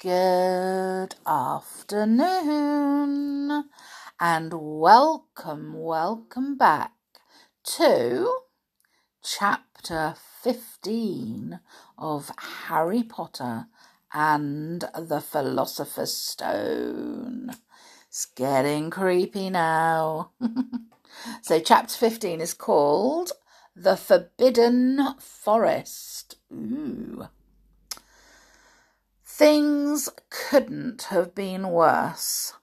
Good afternoon and welcome, welcome back to chapter 15 of Harry Potter and the Philosopher's Stone. It's getting creepy now. so, chapter 15 is called The Forbidden Forest. Ooh. Things couldn't have been worse.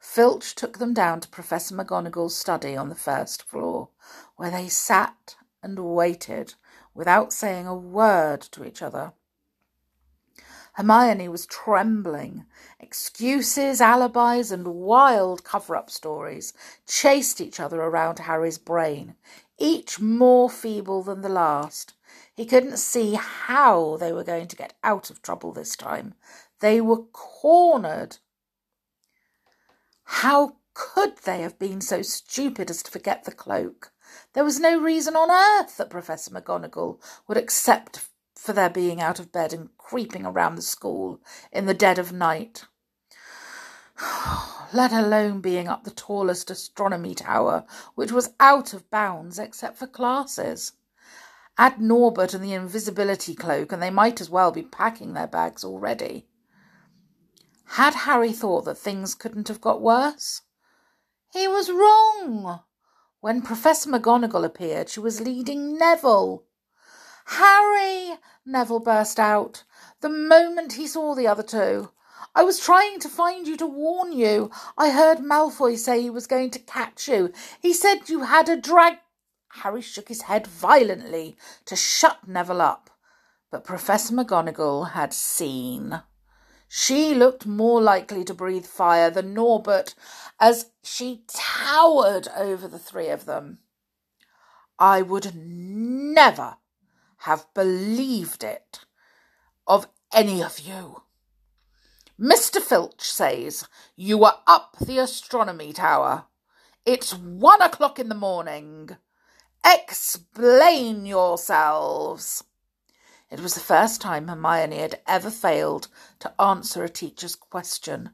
Filch took them down to Professor McGonagall's study on the first floor, where they sat and waited without saying a word to each other. Hermione was trembling. Excuses, alibis, and wild cover up stories chased each other around Harry's brain, each more feeble than the last. He couldn't see how they were going to get out of trouble this time. They were cornered. How could they have been so stupid as to forget the cloak? There was no reason on earth that Professor McGonagall would accept for their being out of bed and creeping around the school in the dead of night. Let alone being up the tallest astronomy tower, which was out of bounds except for classes. Add Norbert and the invisibility cloak, and they might as well be packing their bags already. Had Harry thought that things couldn't have got worse? He was wrong. When Professor McGonagall appeared, she was leading Neville. Harry! Neville burst out, the moment he saw the other two. I was trying to find you to warn you. I heard Malfoy say he was going to catch you. He said you had a drag Harry shook his head violently to shut Neville up, but Professor McGonagall had seen. She looked more likely to breathe fire than Norbert as she towered over the three of them. I would never have believed it of any of you. Mr. Filch says you were up the astronomy tower. It's one o'clock in the morning. Explain yourselves. It was the first time Hermione had ever failed to answer a teacher's question.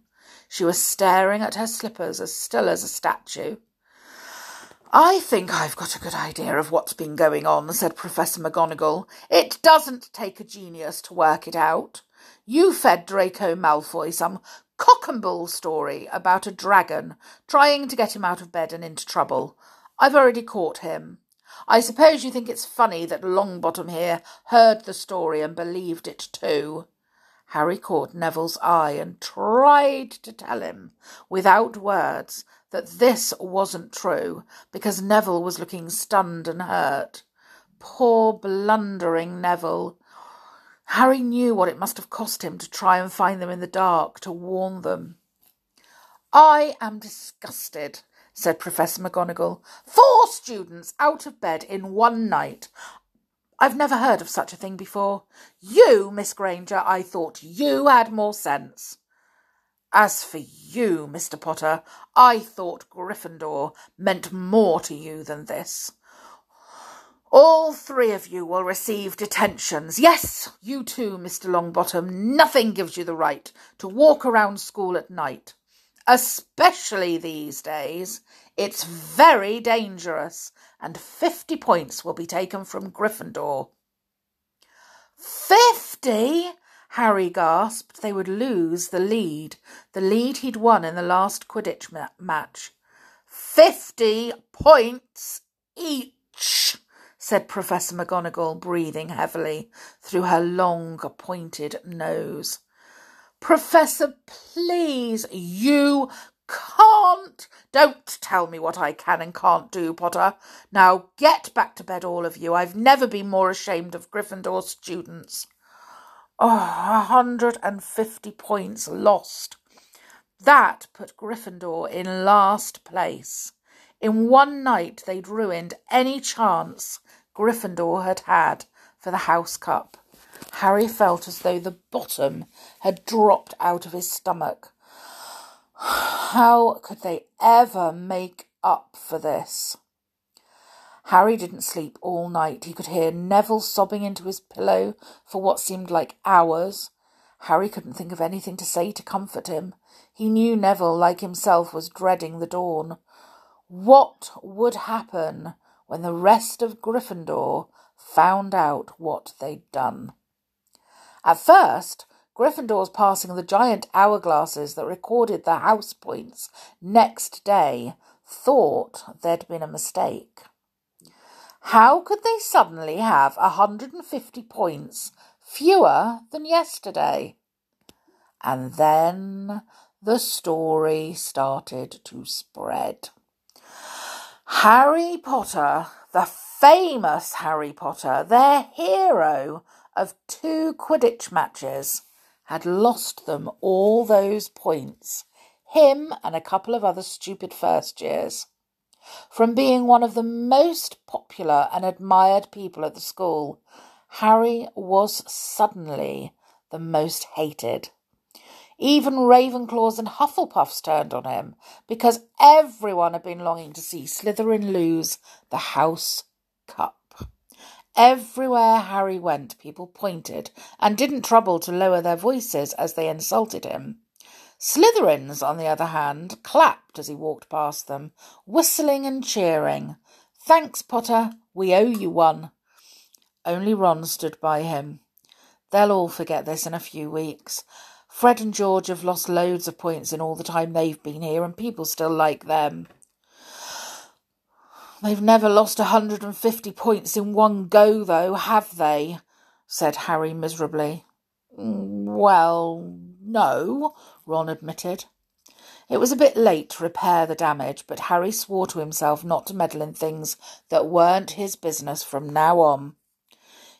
She was staring at her slippers as still as a statue. I think I've got a good idea of what's been going on, said Professor McGonagall. It doesn't take a genius to work it out. You fed Draco Malfoy some cock and bull story about a dragon trying to get him out of bed and into trouble. I've already caught him. I suppose you think it's funny that Longbottom here heard the story and believed it too. Harry caught Neville's eye and tried to tell him, without words, that this wasn't true, because Neville was looking stunned and hurt. Poor blundering Neville. Harry knew what it must have cost him to try and find them in the dark, to warn them. I am disgusted, said Professor McGonagall. Four students out of bed in one night. I've never heard of such a thing before. You, Miss Granger, I thought you had more sense. As for you, Mr. Potter, I thought Gryffindor meant more to you than this. All three of you will receive detentions. Yes, you too, Mr. Longbottom. Nothing gives you the right to walk around school at night especially these days. It's very dangerous, and fifty points will be taken from Gryffindor. Fifty? Harry gasped. They would lose the lead, the lead he'd won in the last Quidditch ma- match. Fifty points each, said Professor McGonagall, breathing heavily through her long, pointed nose. Professor, please, you can't. Don't tell me what I can and can't do, Potter. Now get back to bed, all of you. I've never been more ashamed of Gryffindor students. Oh, a hundred and fifty points lost. That put Gryffindor in last place. In one night, they'd ruined any chance Gryffindor had had for the House Cup. Harry felt as though the bottom had dropped out of his stomach. How could they ever make up for this? Harry didn't sleep all night. He could hear Neville sobbing into his pillow for what seemed like hours. Harry couldn't think of anything to say to comfort him. He knew Neville, like himself, was dreading the dawn. What would happen when the rest of Gryffindor found out what they'd done? At first, Gryffindor's passing the giant hourglasses that recorded the house points next day thought there'd been a mistake. How could they suddenly have a 150 points fewer than yesterday? And then the story started to spread. Harry Potter, the famous Harry Potter, their hero of two Quidditch matches, had lost them all those points, him and a couple of other stupid first years. From being one of the most popular and admired people at the school, Harry was suddenly the most hated. Even Ravenclaws and Hufflepuffs turned on him because everyone had been longing to see Slytherin lose the House Cup. Everywhere Harry went, people pointed and didn't trouble to lower their voices as they insulted him. Slytherins, on the other hand, clapped as he walked past them, whistling and cheering. Thanks, Potter, we owe you one. Only Ron stood by him. They'll all forget this in a few weeks. Fred and George have lost loads of points in all the time they've been here, and people still like them. They've never lost a hundred and fifty points in one go, though, have they? said Harry miserably. Well, no, Ron admitted. It was a bit late to repair the damage, but Harry swore to himself not to meddle in things that weren't his business from now on.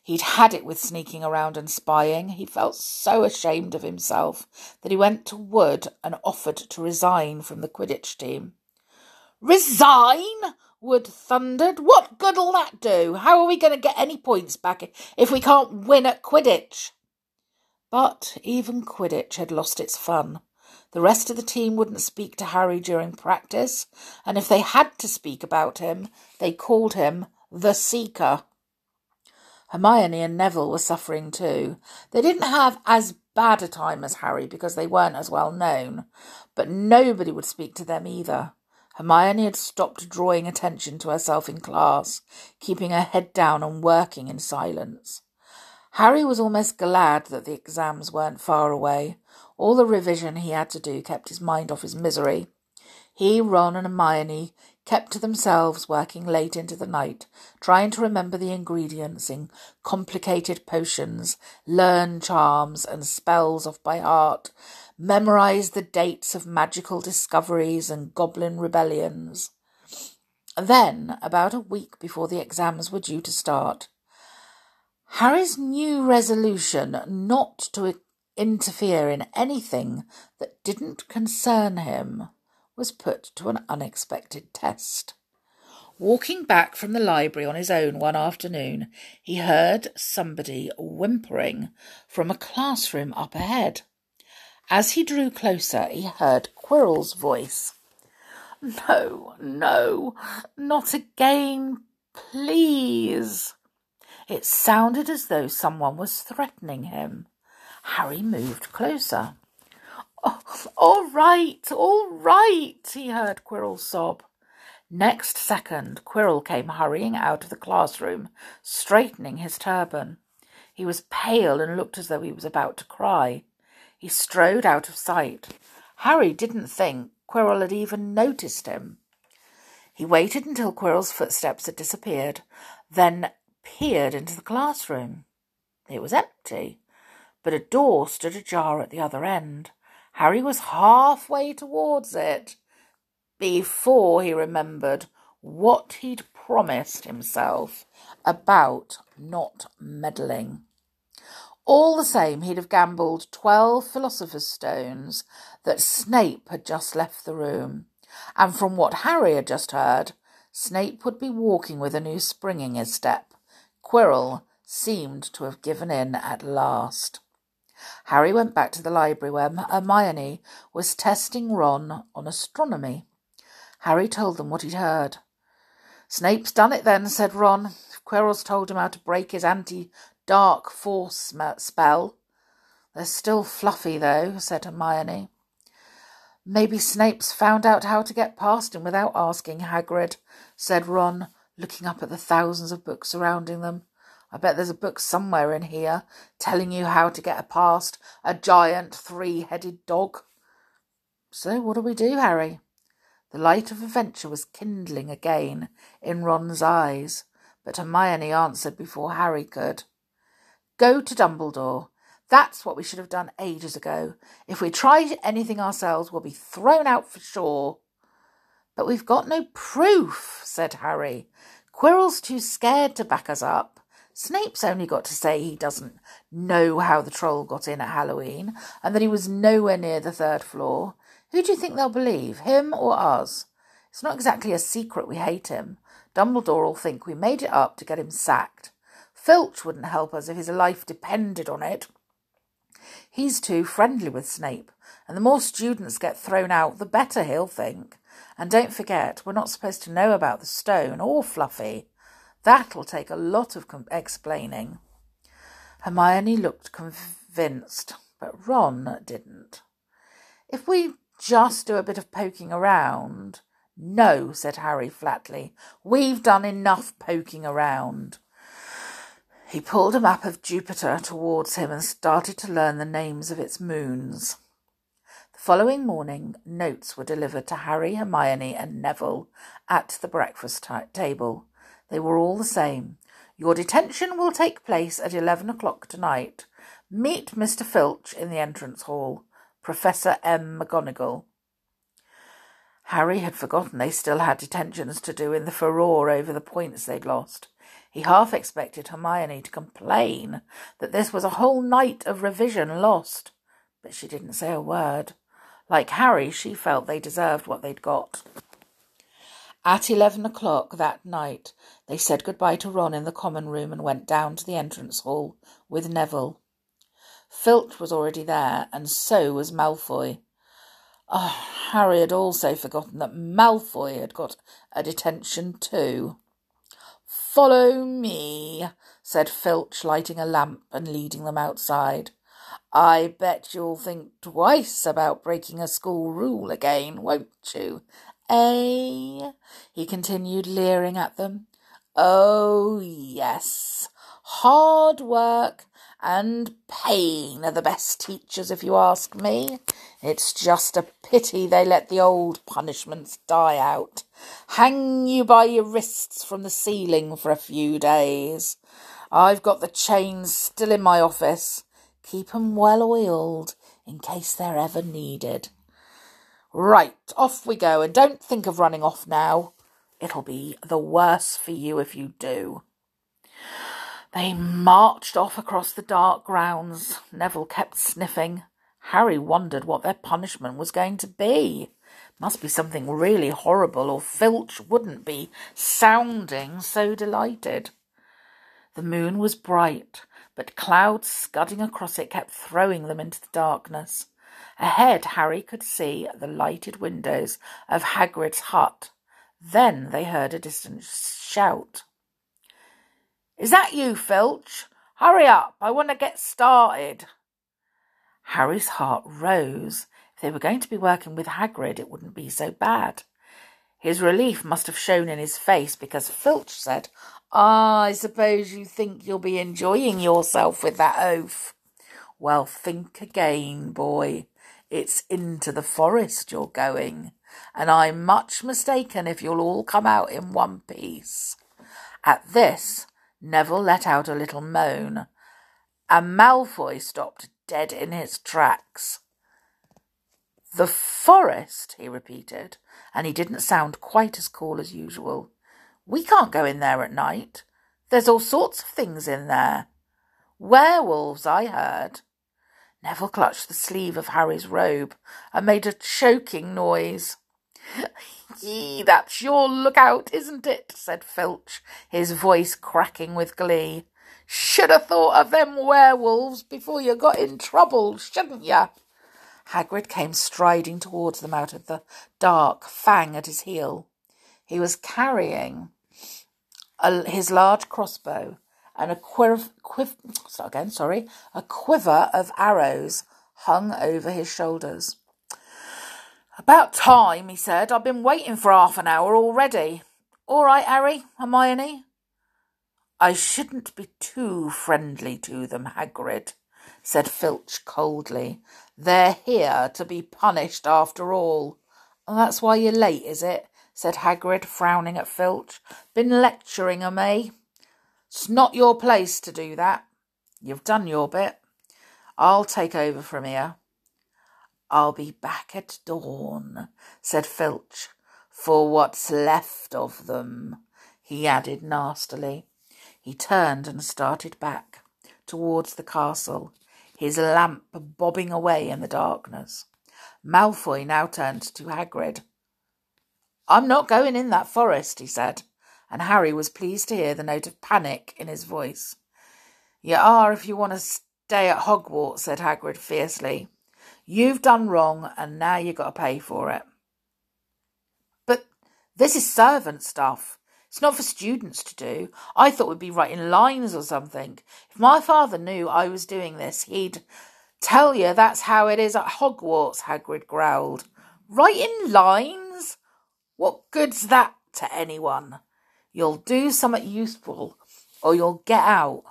He'd had it with sneaking around and spying. He felt so ashamed of himself that he went to Wood and offered to resign from the Quidditch team. Resign? Wood thundered. What good'll that do? How are we going to get any points back if we can't win at Quidditch? But even Quidditch had lost its fun. The rest of the team wouldn't speak to Harry during practice, and if they had to speak about him, they called him the Seeker. Hermione and Neville were suffering too. They didn't have as bad a time as Harry because they weren't as well known, but nobody would speak to them either. Hermione had stopped drawing attention to herself in class, keeping her head down and working in silence. Harry was almost glad that the exams weren't far away. All the revision he had to do kept his mind off his misery. He, Ron, and Hermione kept to themselves, working late into the night, trying to remember the ingredients in complicated potions, learn charms and spells off by heart, memorize the dates of magical discoveries and goblin rebellions. Then, about a week before the exams were due to start, Harry's new resolution not to interfere in anything that didn't concern him was put to an unexpected test. Walking back from the library on his own one afternoon, he heard somebody whimpering from a classroom up ahead. As he drew closer, he heard Quirrell's voice. No, no, not again, please. It sounded as though someone was threatening him. Harry moved closer. Oh, all right, all right, he heard Quirrell sob. Next second, Quirrell came hurrying out of the classroom, straightening his turban. He was pale and looked as though he was about to cry. He strode out of sight. Harry didn't think Quirrell had even noticed him. He waited until Quirrell's footsteps had disappeared, then peered into the classroom. It was empty, but a door stood ajar at the other end. Harry was halfway towards it before he remembered what he'd promised himself about not meddling. All the same, he'd have gambled twelve Philosopher's Stones that Snape had just left the room, and from what Harry had just heard, Snape would be walking with a new spring in his step. Quirrell seemed to have given in at last. Harry went back to the library where Hermione was testing Ron on astronomy. Harry told them what he'd heard. Snape's done it then, said Ron. Quirrell's told him how to break his anti dark force spell. They're still fluffy, though, said Hermione. Maybe Snape's found out how to get past him without asking Hagrid, said Ron, looking up at the thousands of books surrounding them. I bet there's a book somewhere in here telling you how to get past a giant three headed dog. So what do we do, Harry? The light of adventure was kindling again in Ron's eyes, but Hermione answered before Harry could. Go to Dumbledore. That's what we should have done ages ago. If we try anything ourselves, we'll be thrown out for sure. But we've got no proof, said Harry. Quirrell's too scared to back us up. Snape's only got to say he doesn't know how the troll got in at Halloween and that he was nowhere near the third floor. Who do you think they'll believe, him or us? It's not exactly a secret we hate him. Dumbledore will think we made it up to get him sacked. Filch wouldn't help us if his life depended on it. He's too friendly with Snape, and the more students get thrown out, the better he'll think. And don't forget, we're not supposed to know about the stone or Fluffy. That'll take a lot of com- explaining. Hermione looked convinced, but Ron didn't. If we just do a bit of poking around. No, said Harry flatly. We've done enough poking around. He pulled a map of Jupiter towards him and started to learn the names of its moons. The following morning, notes were delivered to Harry, Hermione, and Neville at the breakfast t- table. They were all the same. Your detention will take place at eleven o'clock tonight. Meet Mr. Filch in the entrance hall. Professor M. McGonagall. Harry had forgotten they still had detentions to do in the furore over the points they'd lost. He half expected Hermione to complain that this was a whole night of revision lost, but she didn't say a word. Like Harry, she felt they deserved what they'd got. At eleven o'clock that night, they said goodbye to Ron in the common room and went down to the entrance hall with Neville. Filch was already there, and so was Malfoy. Oh, Harry had also forgotten that Malfoy had got a detention too. Follow me, said Filch, lighting a lamp and leading them outside. I bet you'll think twice about breaking a school rule again, won't you? Eh? he continued, leering at them. Oh, yes. Hard work and pain are the best teachers, if you ask me. It's just a pity they let the old punishments die out. Hang you by your wrists from the ceiling for a few days. I've got the chains still in my office. Keep 'em well oiled in case they're ever needed. Right, off we go, and don't think of running off now. It'll be the worse for you if you do. They marched off across the dark grounds. Neville kept sniffing. Harry wondered what their punishment was going to be. Must be something really horrible, or Filch wouldn't be sounding so delighted. The moon was bright, but clouds scudding across it kept throwing them into the darkness. Ahead, Harry could see the lighted windows of Hagrid's hut. Then they heard a distant shout. Is that you, Filch? Hurry up, I want to get started. Harry's heart rose. If they were going to be working with Hagrid, it wouldn't be so bad. His relief must have shown in his face because Filch said, ah, I suppose you think you'll be enjoying yourself with that oaf. Well, think again, boy. It's into the forest you're going, and I'm much mistaken if you'll all come out in one piece. At this, Neville let out a little moan, and Malfoy stopped dead in his tracks. The forest, he repeated, and he didn't sound quite as cool as usual. We can't go in there at night. There's all sorts of things in there. Werewolves, I heard. Neville clutched the sleeve of Harry's robe and made a choking noise. Yee, that's your lookout, isn't it? said Filch, his voice cracking with glee. Should have thought of them werewolves before you got in trouble, shouldn't you? Hagrid came striding towards them out of the dark, Fang at his heel. He was carrying a, his large crossbow and a quiv- quiv- start again, sorry, a quiver of arrows hung over his shoulders. About time, he said. I've been waiting for half an hour already. All right, Harry, Hermione. I shouldn't be too friendly to them, Hagrid, said Filch coldly. They're here to be punished after all. that's why you're late, is it? said Hagrid, frowning at Filch. Been lecturing lecturing 'em, eh? It's not your place to do that. You've done your bit. I'll take over from here. I'll be back at dawn, said Filch, for what's left of them, he added nastily. He turned and started back towards the castle, his lamp bobbing away in the darkness. Malfoy now turned to Hagrid. I'm not going in that forest, he said, and Harry was pleased to hear the note of panic in his voice. You are if you want to stay at Hogwarts, said Hagrid fiercely. You've done wrong, and now you've got to pay for it. But this is servant stuff. It's not for students to do. I thought we'd be writing lines or something. If my father knew I was doing this, he'd tell you that's how it is at Hogwarts, Hagrid growled. Writing lines? What good's that to anyone? You'll do something useful, or you'll get out.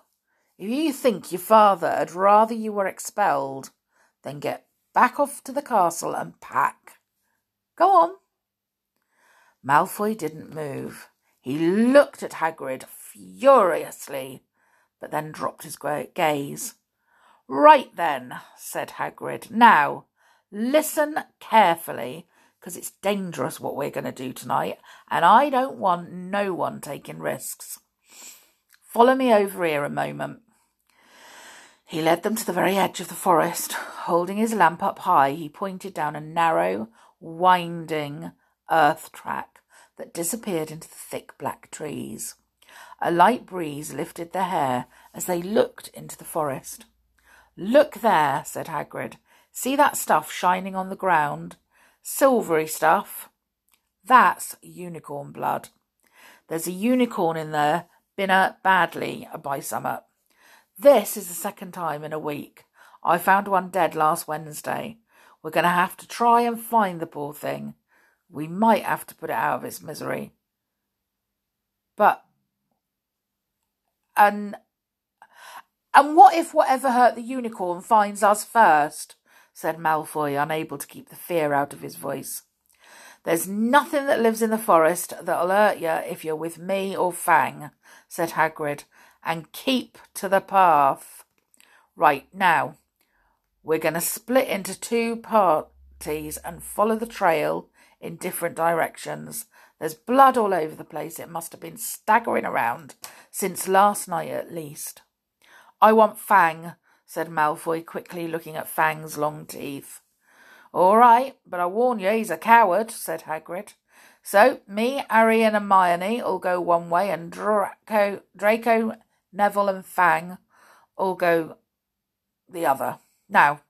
If you think your father would rather you were expelled, then get back off to the castle and pack. Go on. Malfoy didn't move. He looked at Hagrid furiously, but then dropped his gaze. Right then, said Hagrid. Now, listen carefully because it's dangerous what we're going to do tonight, and I don't want no one taking risks. Follow me over here a moment. He led them to the very edge of the forest. Holding his lamp up high, he pointed down a narrow, winding earth track that disappeared into the thick black trees. A light breeze lifted their hair as they looked into the forest. Look there, said Hagrid. See that stuff shining on the ground? silvery stuff. That's unicorn blood. There's a unicorn in there, been hurt badly by summer. This is the second time in a week. I found one dead last Wednesday. We're going to have to try and find the poor thing. We might have to put it out of its misery. But, and, and what if whatever hurt the unicorn finds us first? said Malfoy, unable to keep the fear out of his voice. There's nothing that lives in the forest that'll hurt you if you're with me or Fang, said Hagrid, and keep to the path. Right, now, we're going to split into two parties and follow the trail in different directions. There's blood all over the place. It must have been staggering around since last night at least. I want Fang, said Malfoy, quickly looking at Fang's long teeth. All right, but I warn you, he's a coward, said Hagrid. So, me, Harry, and Hermione all go one way, and Draco, Draco, Neville, and Fang all go the other. Now,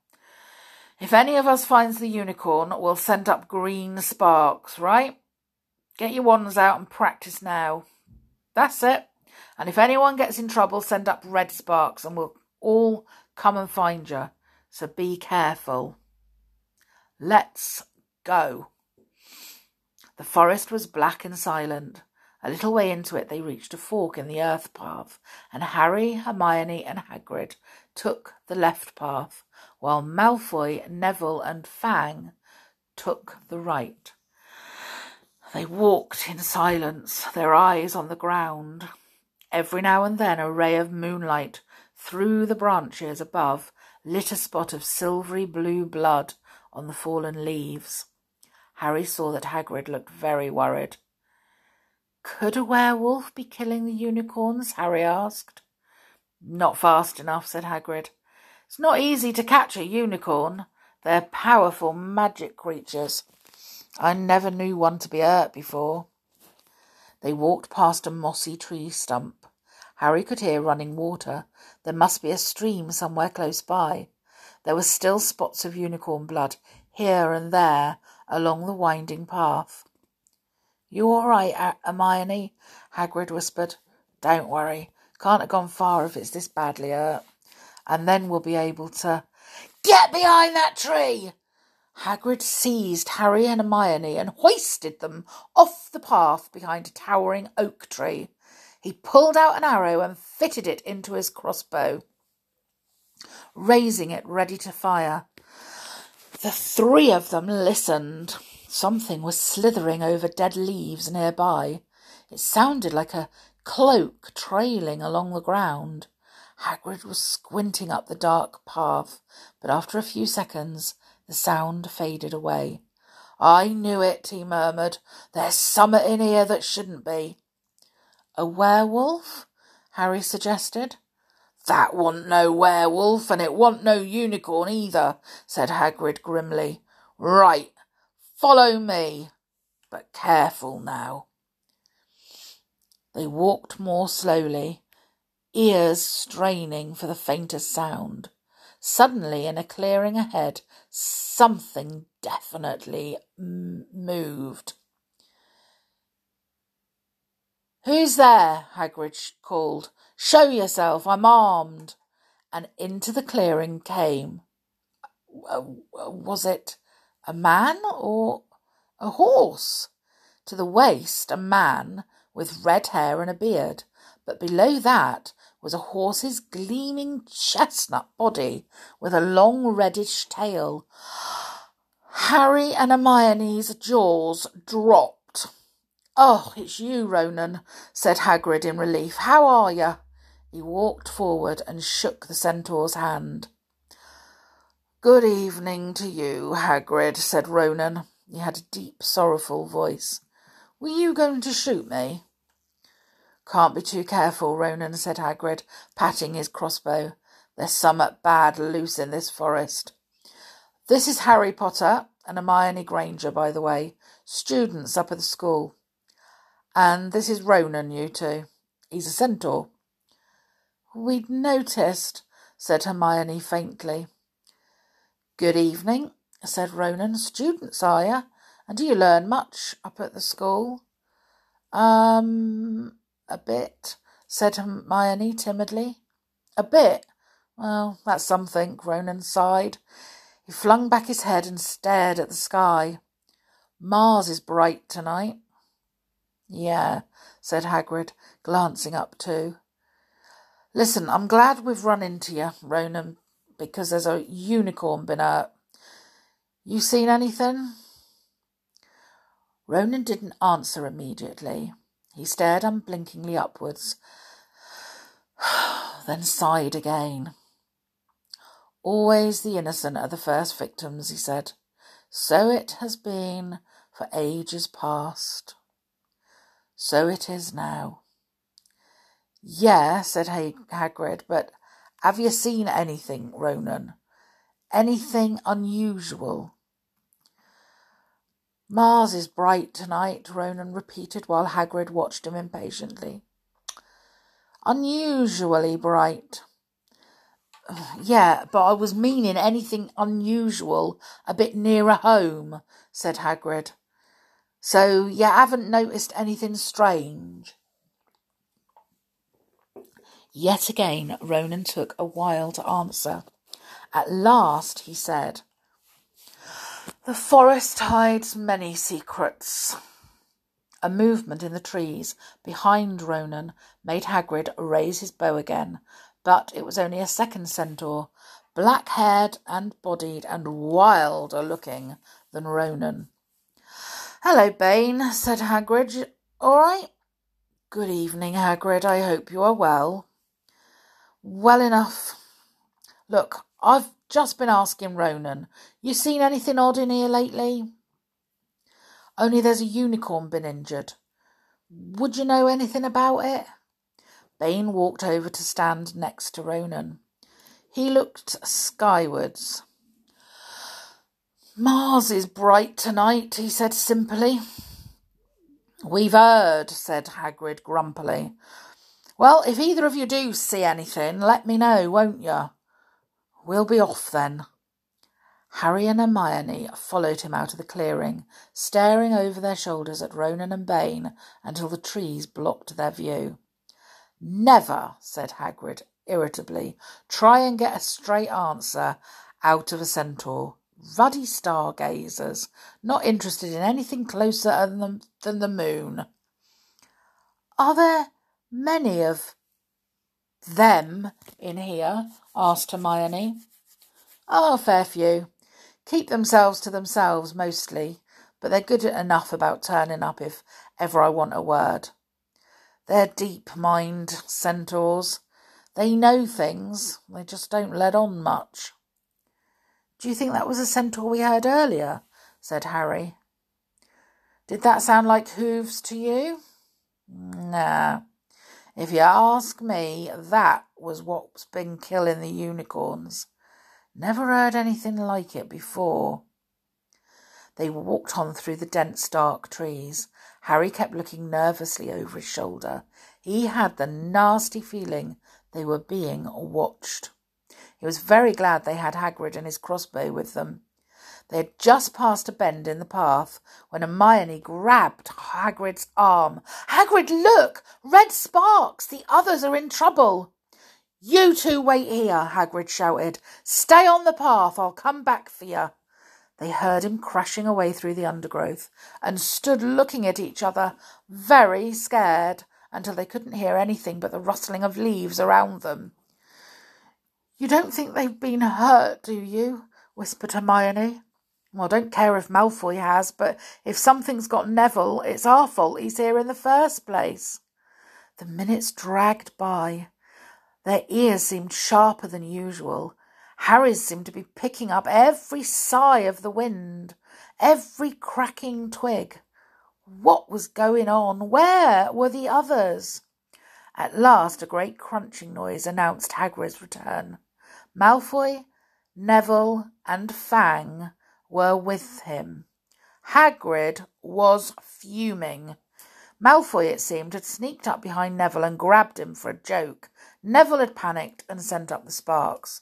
if any of us finds the unicorn, we'll send up green sparks, right? Get your wands out and practice now. That's it. And if anyone gets in trouble, send up red sparks, and we'll all come and find you. So be careful. Let's go. The forest was black and silent. A little way into it, they reached a fork in the earth path, and Harry, Hermione, and Hagrid took the left path, while Malfoy, Neville, and Fang took the right. They walked in silence, their eyes on the ground. Every now and then a ray of moonlight through the branches above lit a spot of silvery blue blood on the fallen leaves. Harry saw that Hagrid looked very worried. Could a werewolf be killing the unicorns? Harry asked. Not fast enough, said Hagrid. It's not easy to catch a unicorn. They're powerful magic creatures. I never knew one to be hurt before. They walked past a mossy tree stump. Harry could hear running water. There must be a stream somewhere close by. There were still spots of unicorn blood here and there along the winding path. You all right, Hermione? Hagrid whispered. Don't worry. Can't have gone far if it's this badly hurt. And then we'll be able to. Get behind that tree! Hagrid seized Harry and Hermione and hoisted them off the path behind a towering oak tree. He pulled out an arrow and fitted it into his crossbow, raising it ready to fire. The three of them listened. Something was slithering over dead leaves nearby. It sounded like a cloak trailing along the ground. Hagrid was squinting up the dark path, but after a few seconds the sound faded away. I knew it, he murmured. There's summat in here that shouldn't be. A werewolf? Harry suggested. That wasn't no werewolf, and it wasn't no unicorn either, said Hagrid grimly. Right, follow me, but careful now. They walked more slowly, ears straining for the faintest sound. Suddenly, in a clearing ahead, something definitely m- moved. Who's there? Hagrid called. Show yourself, I'm armed. And into the clearing came. Uh, was it a man or a horse? To the waist, a man with red hair and a beard, but below that was a horse's gleaming chestnut body with a long reddish tail. Harry and Hermione's jaws dropped. Oh, it's you, Ronan, said Hagrid in relief. How are you? He walked forward and shook the centaur's hand. Good evening to you, Hagrid, said Ronan. He had a deep, sorrowful voice. Were you going to shoot me? Can't be too careful, Ronan, said Hagrid, patting his crossbow. There's summat bad loose in this forest. This is Harry Potter and Hermione Granger, by the way, students up at the school. And this is Ronan, you two. He's a centaur. We'd noticed, said Hermione faintly. Good evening, said Ronan. Students, are you? And do you learn much up at the school? Um, a bit, said Hermione timidly. A bit? Well, that's something, Ronan sighed. He flung back his head and stared at the sky. Mars is bright tonight. Yeah, said Hagrid, glancing up too. Listen, I'm glad we've run into you, Ronan, because there's a unicorn been hurt. You seen anything? Ronan didn't answer immediately. He stared unblinkingly upwards, then sighed again. Always the innocent are the first victims, he said. So it has been for ages past. So it is now. Yeah, said Hagrid, but have you seen anything, Ronan? Anything unusual? Mars is bright tonight, Ronan repeated while Hagrid watched him impatiently. Unusually bright. Yeah, but I was meaning anything unusual a bit nearer home, said Hagrid. So you haven't noticed anything strange? Yet again, Ronan took a while to answer. At last, he said, The forest hides many secrets. A movement in the trees behind Ronan made Hagrid raise his bow again, but it was only a second centaur, black haired and bodied and wilder looking than Ronan. Hello, Bane, said Hagrid. All right? Good evening, Hagrid. I hope you are well. Well enough. Look, I've just been asking Ronan. You seen anything odd in here lately? Only there's a unicorn been injured. Would you know anything about it? Bane walked over to stand next to Ronan. He looked skywards. Mars is bright tonight, he said simply. We've heard, said Hagrid grumpily. Well, if either of you do see anything, let me know, won't you? We'll be off then. Harry and Hermione followed him out of the clearing, staring over their shoulders at Ronan and Bane until the trees blocked their view. Never, said Hagrid irritably. Try and get a straight answer out of a centaur. Ruddy stargazers, not interested in anything closer than the, than the moon. Are there many of them in here? asked Hermione. Oh, a fair few. Keep themselves to themselves mostly, but they're good enough about turning up if ever I want a word. They're deep mind centaurs. They know things, they just don't let on much. Do you think that was a centaur we heard earlier? said Harry. Did that sound like hooves to you? Nah. If you ask me, that was what's been killing the unicorns. Never heard anything like it before. They walked on through the dense dark trees. Harry kept looking nervously over his shoulder. He had the nasty feeling they were being watched. He was very glad they had Hagrid and his crossbow with them. They had just passed a bend in the path when Hermione grabbed Hagrid's arm. Hagrid, look! Red sparks! The others are in trouble! You two wait here, Hagrid shouted. Stay on the path. I'll come back for you. They heard him crashing away through the undergrowth and stood looking at each other, very scared, until they couldn't hear anything but the rustling of leaves around them. You don't think they've been hurt, do you? whispered Hermione. Well, I don't care if Malfoy has, but if something's got Neville, it's our fault he's here in the first place. The minutes dragged by. Their ears seemed sharper than usual. Harry's seemed to be picking up every sigh of the wind, every cracking twig. What was going on? Where were the others? At last a great crunching noise announced Hagrid's return. Malfoy, Neville, and Fang were with him. Hagrid was fuming. Malfoy, it seemed, had sneaked up behind Neville and grabbed him for a joke. Neville had panicked and sent up the sparks.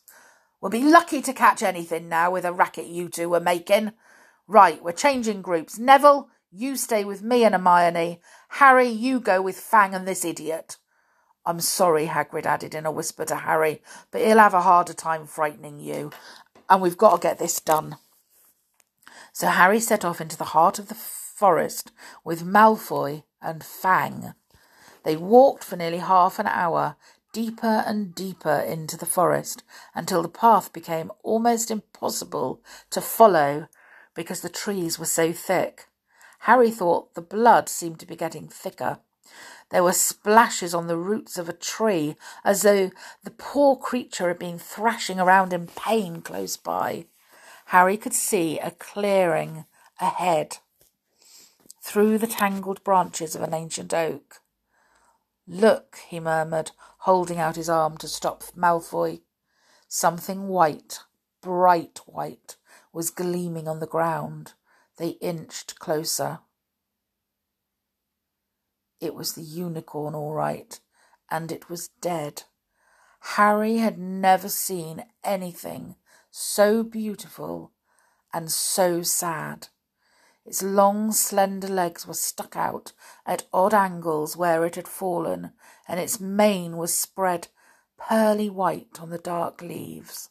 We'll be lucky to catch anything now with the racket you two were making. Right, we're changing groups. Neville, you stay with me and Hermione. Harry, you go with Fang and this idiot. I'm sorry, Hagrid added in a whisper to Harry, but he'll have a harder time frightening you, and we've got to get this done. So Harry set off into the heart of the forest with Malfoy and Fang. They walked for nearly half an hour, deeper and deeper into the forest, until the path became almost impossible to follow because the trees were so thick. Harry thought the blood seemed to be getting thicker. There were splashes on the roots of a tree, as though the poor creature had been thrashing around in pain close by. Harry could see a clearing ahead through the tangled branches of an ancient oak. Look, he murmured, holding out his arm to stop Malfoy. Something white, bright white, was gleaming on the ground. They inched closer. It was the unicorn, all right, and it was dead. Harry had never seen anything so beautiful and so sad. Its long, slender legs were stuck out at odd angles where it had fallen, and its mane was spread pearly white on the dark leaves.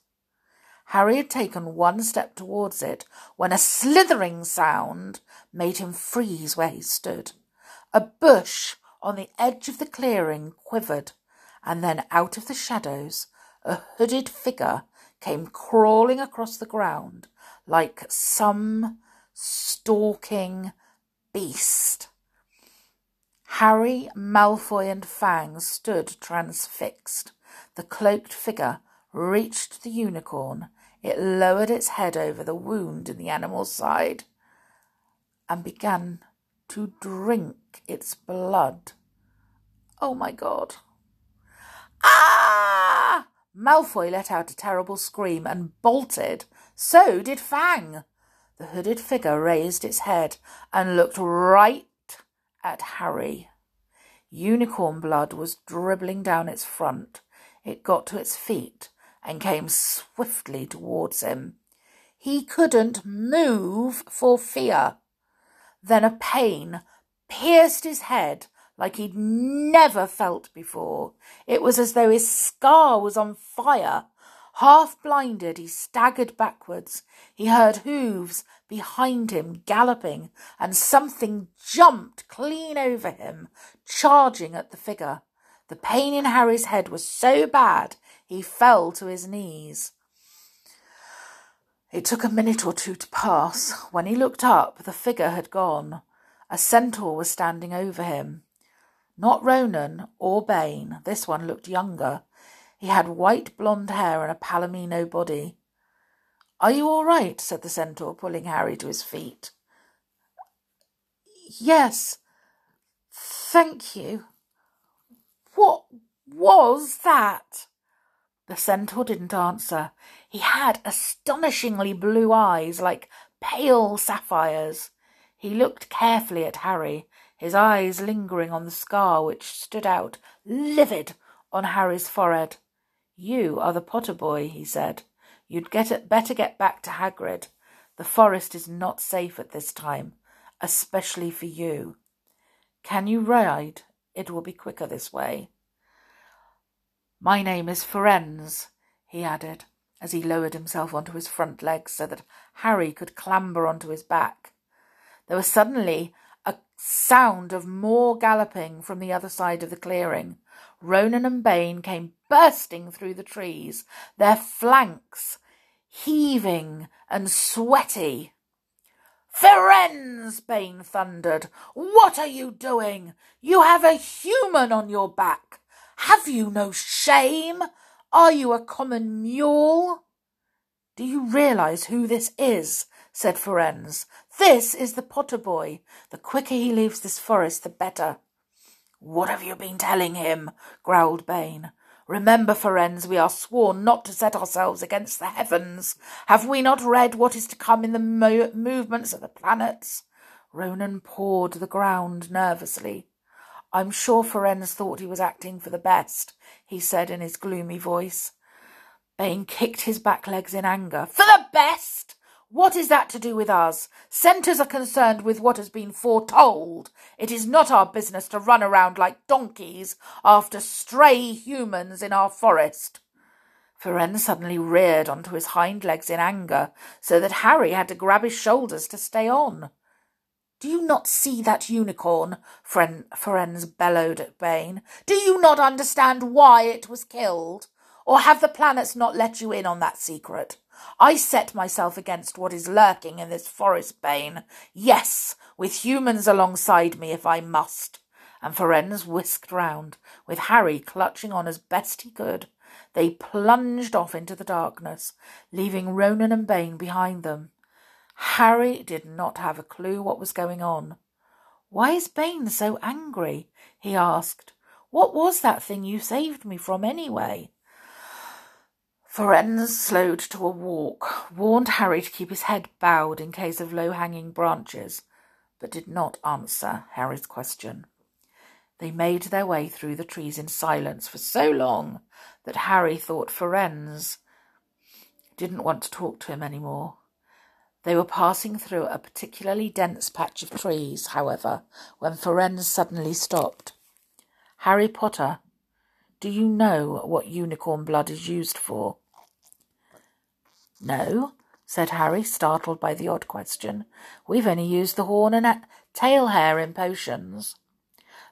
Harry had taken one step towards it when a slithering sound made him freeze where he stood. A bush on the edge of the clearing quivered, and then out of the shadows a hooded figure came crawling across the ground like some stalking beast. Harry, Malfoy, and Fang stood transfixed. The cloaked figure reached the unicorn it lowered its head over the wound in the animal's side and began to drink its blood. Oh my god. Ah! Malfoy let out a terrible scream and bolted. So did Fang. The hooded figure raised its head and looked right at Harry. Unicorn blood was dribbling down its front. It got to its feet and came swiftly towards him. He couldn't move for fear. Then a pain pierced his head like he'd never felt before. It was as though his scar was on fire. Half blinded, he staggered backwards. He heard hooves behind him galloping, and something jumped clean over him, charging at the figure. The pain in Harry's head was so bad he fell to his knees. It took a minute or two to pass. When he looked up, the figure had gone. A centaur was standing over him. Not Ronan or Bane. This one looked younger. He had white blonde hair and a palomino body. Are you all right? said the centaur, pulling Harry to his feet. Yes, thank you. What was that? The centaur didn't answer. He had astonishingly blue eyes, like pale sapphires. He looked carefully at Harry, his eyes lingering on the scar which stood out livid on Harry's forehead. You are the Potter boy, he said. You'd get it, better get back to Hagrid. The forest is not safe at this time, especially for you. Can you ride? It will be quicker this way. My name is Firenze, he added, as he lowered himself onto his front legs so that Harry could clamber onto his back. There was suddenly a sound of more galloping from the other side of the clearing. Ronan and Bane came bursting through the trees, their flanks heaving and sweaty. Firenze, Bane thundered. What are you doing? You have a human on your back. Have you no shame? Are you a common mule? Do you realize who this is? Said Firenze. This is the Potter boy. The quicker he leaves this forest, the better. What have you been telling him? growled Bane. Remember, Firenze, we are sworn not to set ourselves against the heavens. Have we not read what is to come in the mo- movements of the planets? Ronan pawed the ground nervously. I'm sure Firenze thought he was acting for the best, he said in his gloomy voice. Bane kicked his back legs in anger. For the best? What is that to do with us? Centaurs are concerned with what has been foretold. It is not our business to run around like donkeys after stray humans in our forest. Firenze suddenly reared onto his hind legs in anger, so that Harry had to grab his shoulders to stay on. Do you not see that unicorn? Fren- Firenze bellowed at Bane. Do you not understand why it was killed? Or have the planets not let you in on that secret? I set myself against what is lurking in this forest bane. Yes, with humans alongside me if I must. And Firenze whisked round, with Harry clutching on as best he could. They plunged off into the darkness, leaving Ronan and Bane behind them. Harry did not have a clue what was going on. Why is Bane so angry? he asked. What was that thing you saved me from anyway? Firenze slowed to a walk, warned Harry to keep his head bowed in case of low-hanging branches, but did not answer Harry's question. They made their way through the trees in silence for so long that Harry thought Firenze didn't want to talk to him any more. They were passing through a particularly dense patch of trees, however, when Firenze suddenly stopped. Harry Potter, do you know what unicorn blood is used for? No, said Harry, startled by the odd question. We've only used the horn and tail hair in potions.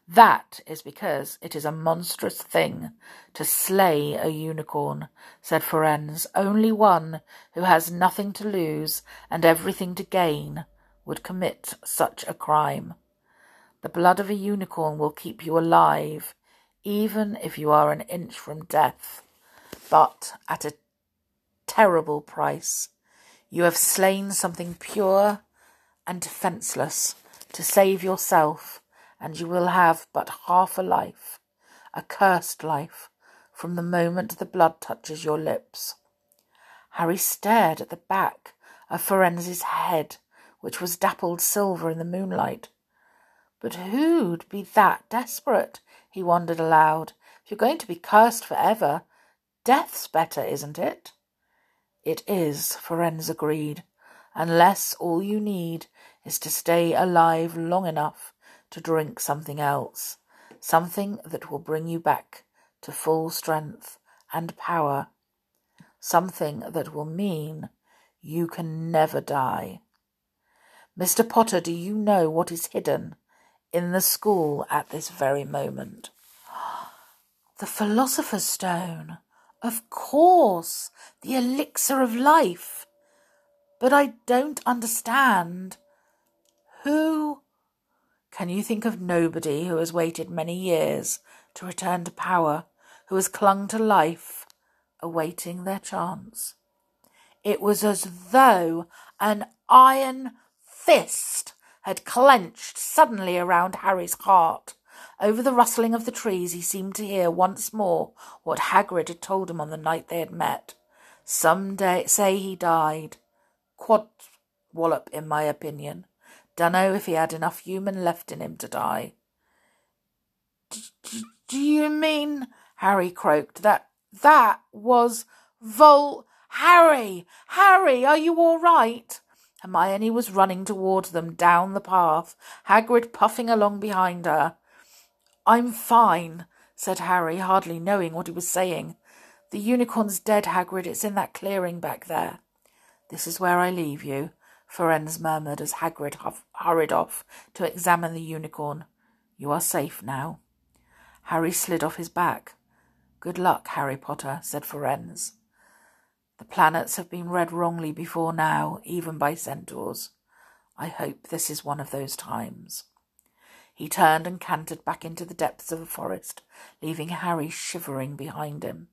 That is because it is a monstrous thing to slay a unicorn, said Firenze. Only one who has nothing to lose and everything to gain would commit such a crime. The blood of a unicorn will keep you alive even if you are an inch from death, but at a terrible price. You have slain something pure and defenceless to save yourself, and you will have but half a life, a cursed life, from the moment the blood touches your lips. Harry stared at the back of Firenze's head, which was dappled silver in the moonlight. But who'd be that desperate? he wondered aloud. If you're going to be cursed forever, death's better, isn't it? It is, Firenze agreed, unless all you need is to stay alive long enough to drink something else. something that will bring you back to full strength and power, something that will mean you can never die. Mr. Potter, do you know what is hidden in the school at this very moment? The Philosopher's Stone. Of course, the elixir of life. But I don't understand. Who? Can you think of nobody who has waited many years to return to power, who has clung to life, awaiting their chance? It was as though an iron fist had clenched suddenly around Harry's heart. Over the rustling of the trees he seemed to hear once more what Hagrid had told him on the night they had met. Some day say he died. Quad wallop, in my opinion. Dunno if he had enough human left in him to die. Do you mean, Harry croaked, that that was Vol... Harry! Harry, are you all right? Hermione was running towards them down the path, Hagrid puffing along behind her. I'm fine, said Harry, hardly knowing what he was saying. The unicorn's dead, Hagrid. It's in that clearing back there. This is where I leave you, Firenze murmured as Hagrid huff- hurried off to examine the unicorn. You are safe now. Harry slid off his back. Good luck, Harry Potter, said Firenze. The planets have been read wrongly before now, even by centaurs. I hope this is one of those times. He turned and cantered back into the depths of the forest, leaving Harry shivering behind him.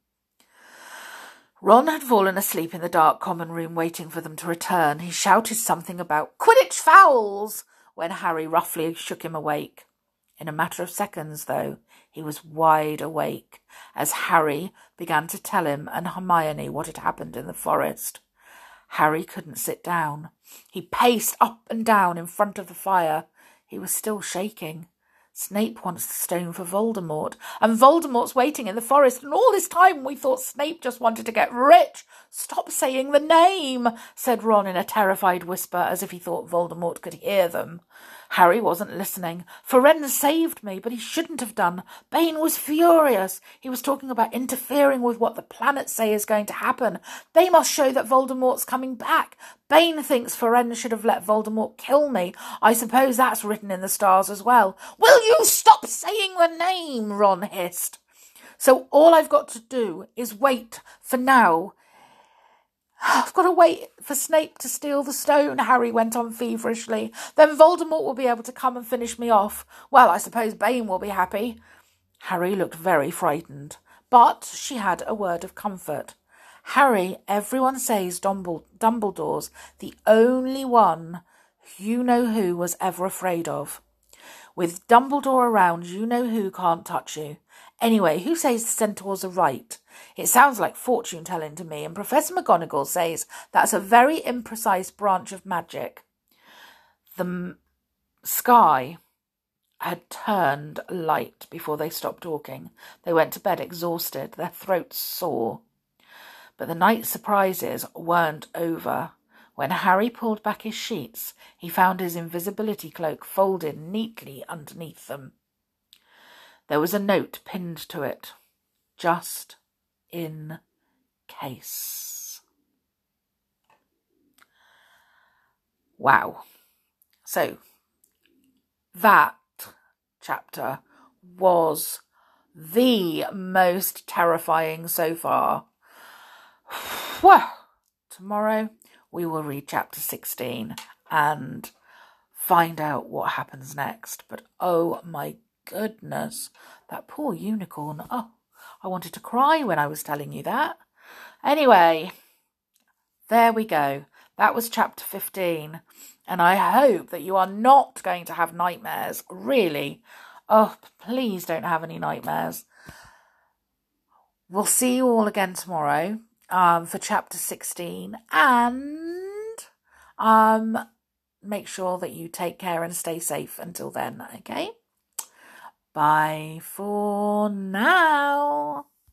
Ron had fallen asleep in the dark common room, waiting for them to return. He shouted something about Quidditch fouls when Harry roughly shook him awake. In a matter of seconds, though, he was wide awake as Harry began to tell him and Hermione what had happened in the forest. Harry couldn't sit down. He paced up and down in front of the fire, he was still shaking. Snape wants the stone for Voldemort, and Voldemort's waiting in the forest, and all this time we thought Snape just wanted to get rich. Stop saying the name, said Ron in a terrified whisper, as if he thought Voldemort could hear them. Harry wasn't listening. Firenze saved me, but he shouldn't have done. Bane was furious. He was talking about interfering with what the planets say is going to happen. They must show that Voldemort's coming back. Bane thinks Firenze should have let Voldemort kill me. I suppose that's written in the stars as well. Will you stop saying the name? Ron hissed. So all I've got to do is wait for now I've got to wait for Snape to steal the stone, Harry went on feverishly. Then Voldemort will be able to come and finish me off. Well, I suppose Bane will be happy. Harry looked very frightened, but she had a word of comfort. Harry, everyone says Dumbledore's the only one you know who was ever afraid of. With Dumbledore around, you know who can't touch you. Anyway, who says the centaurs are right? It sounds like fortune telling to me, and Professor McGonagall says that's a very imprecise branch of magic. The m- sky had turned light before they stopped talking. They went to bed exhausted, their throats sore. But the night surprises weren't over. When Harry pulled back his sheets, he found his invisibility cloak folded neatly underneath them. There was a note pinned to it. Just in case. Wow. So that chapter was the most terrifying so far. Well, tomorrow we will read chapter 16 and find out what happens next. But oh my goodness, that poor unicorn. Oh, I wanted to cry when I was telling you that. Anyway, there we go. That was chapter 15. And I hope that you are not going to have nightmares. Really. Oh, please don't have any nightmares. We'll see you all again tomorrow um, for chapter 16. And um, make sure that you take care and stay safe until then, okay? Bye for now.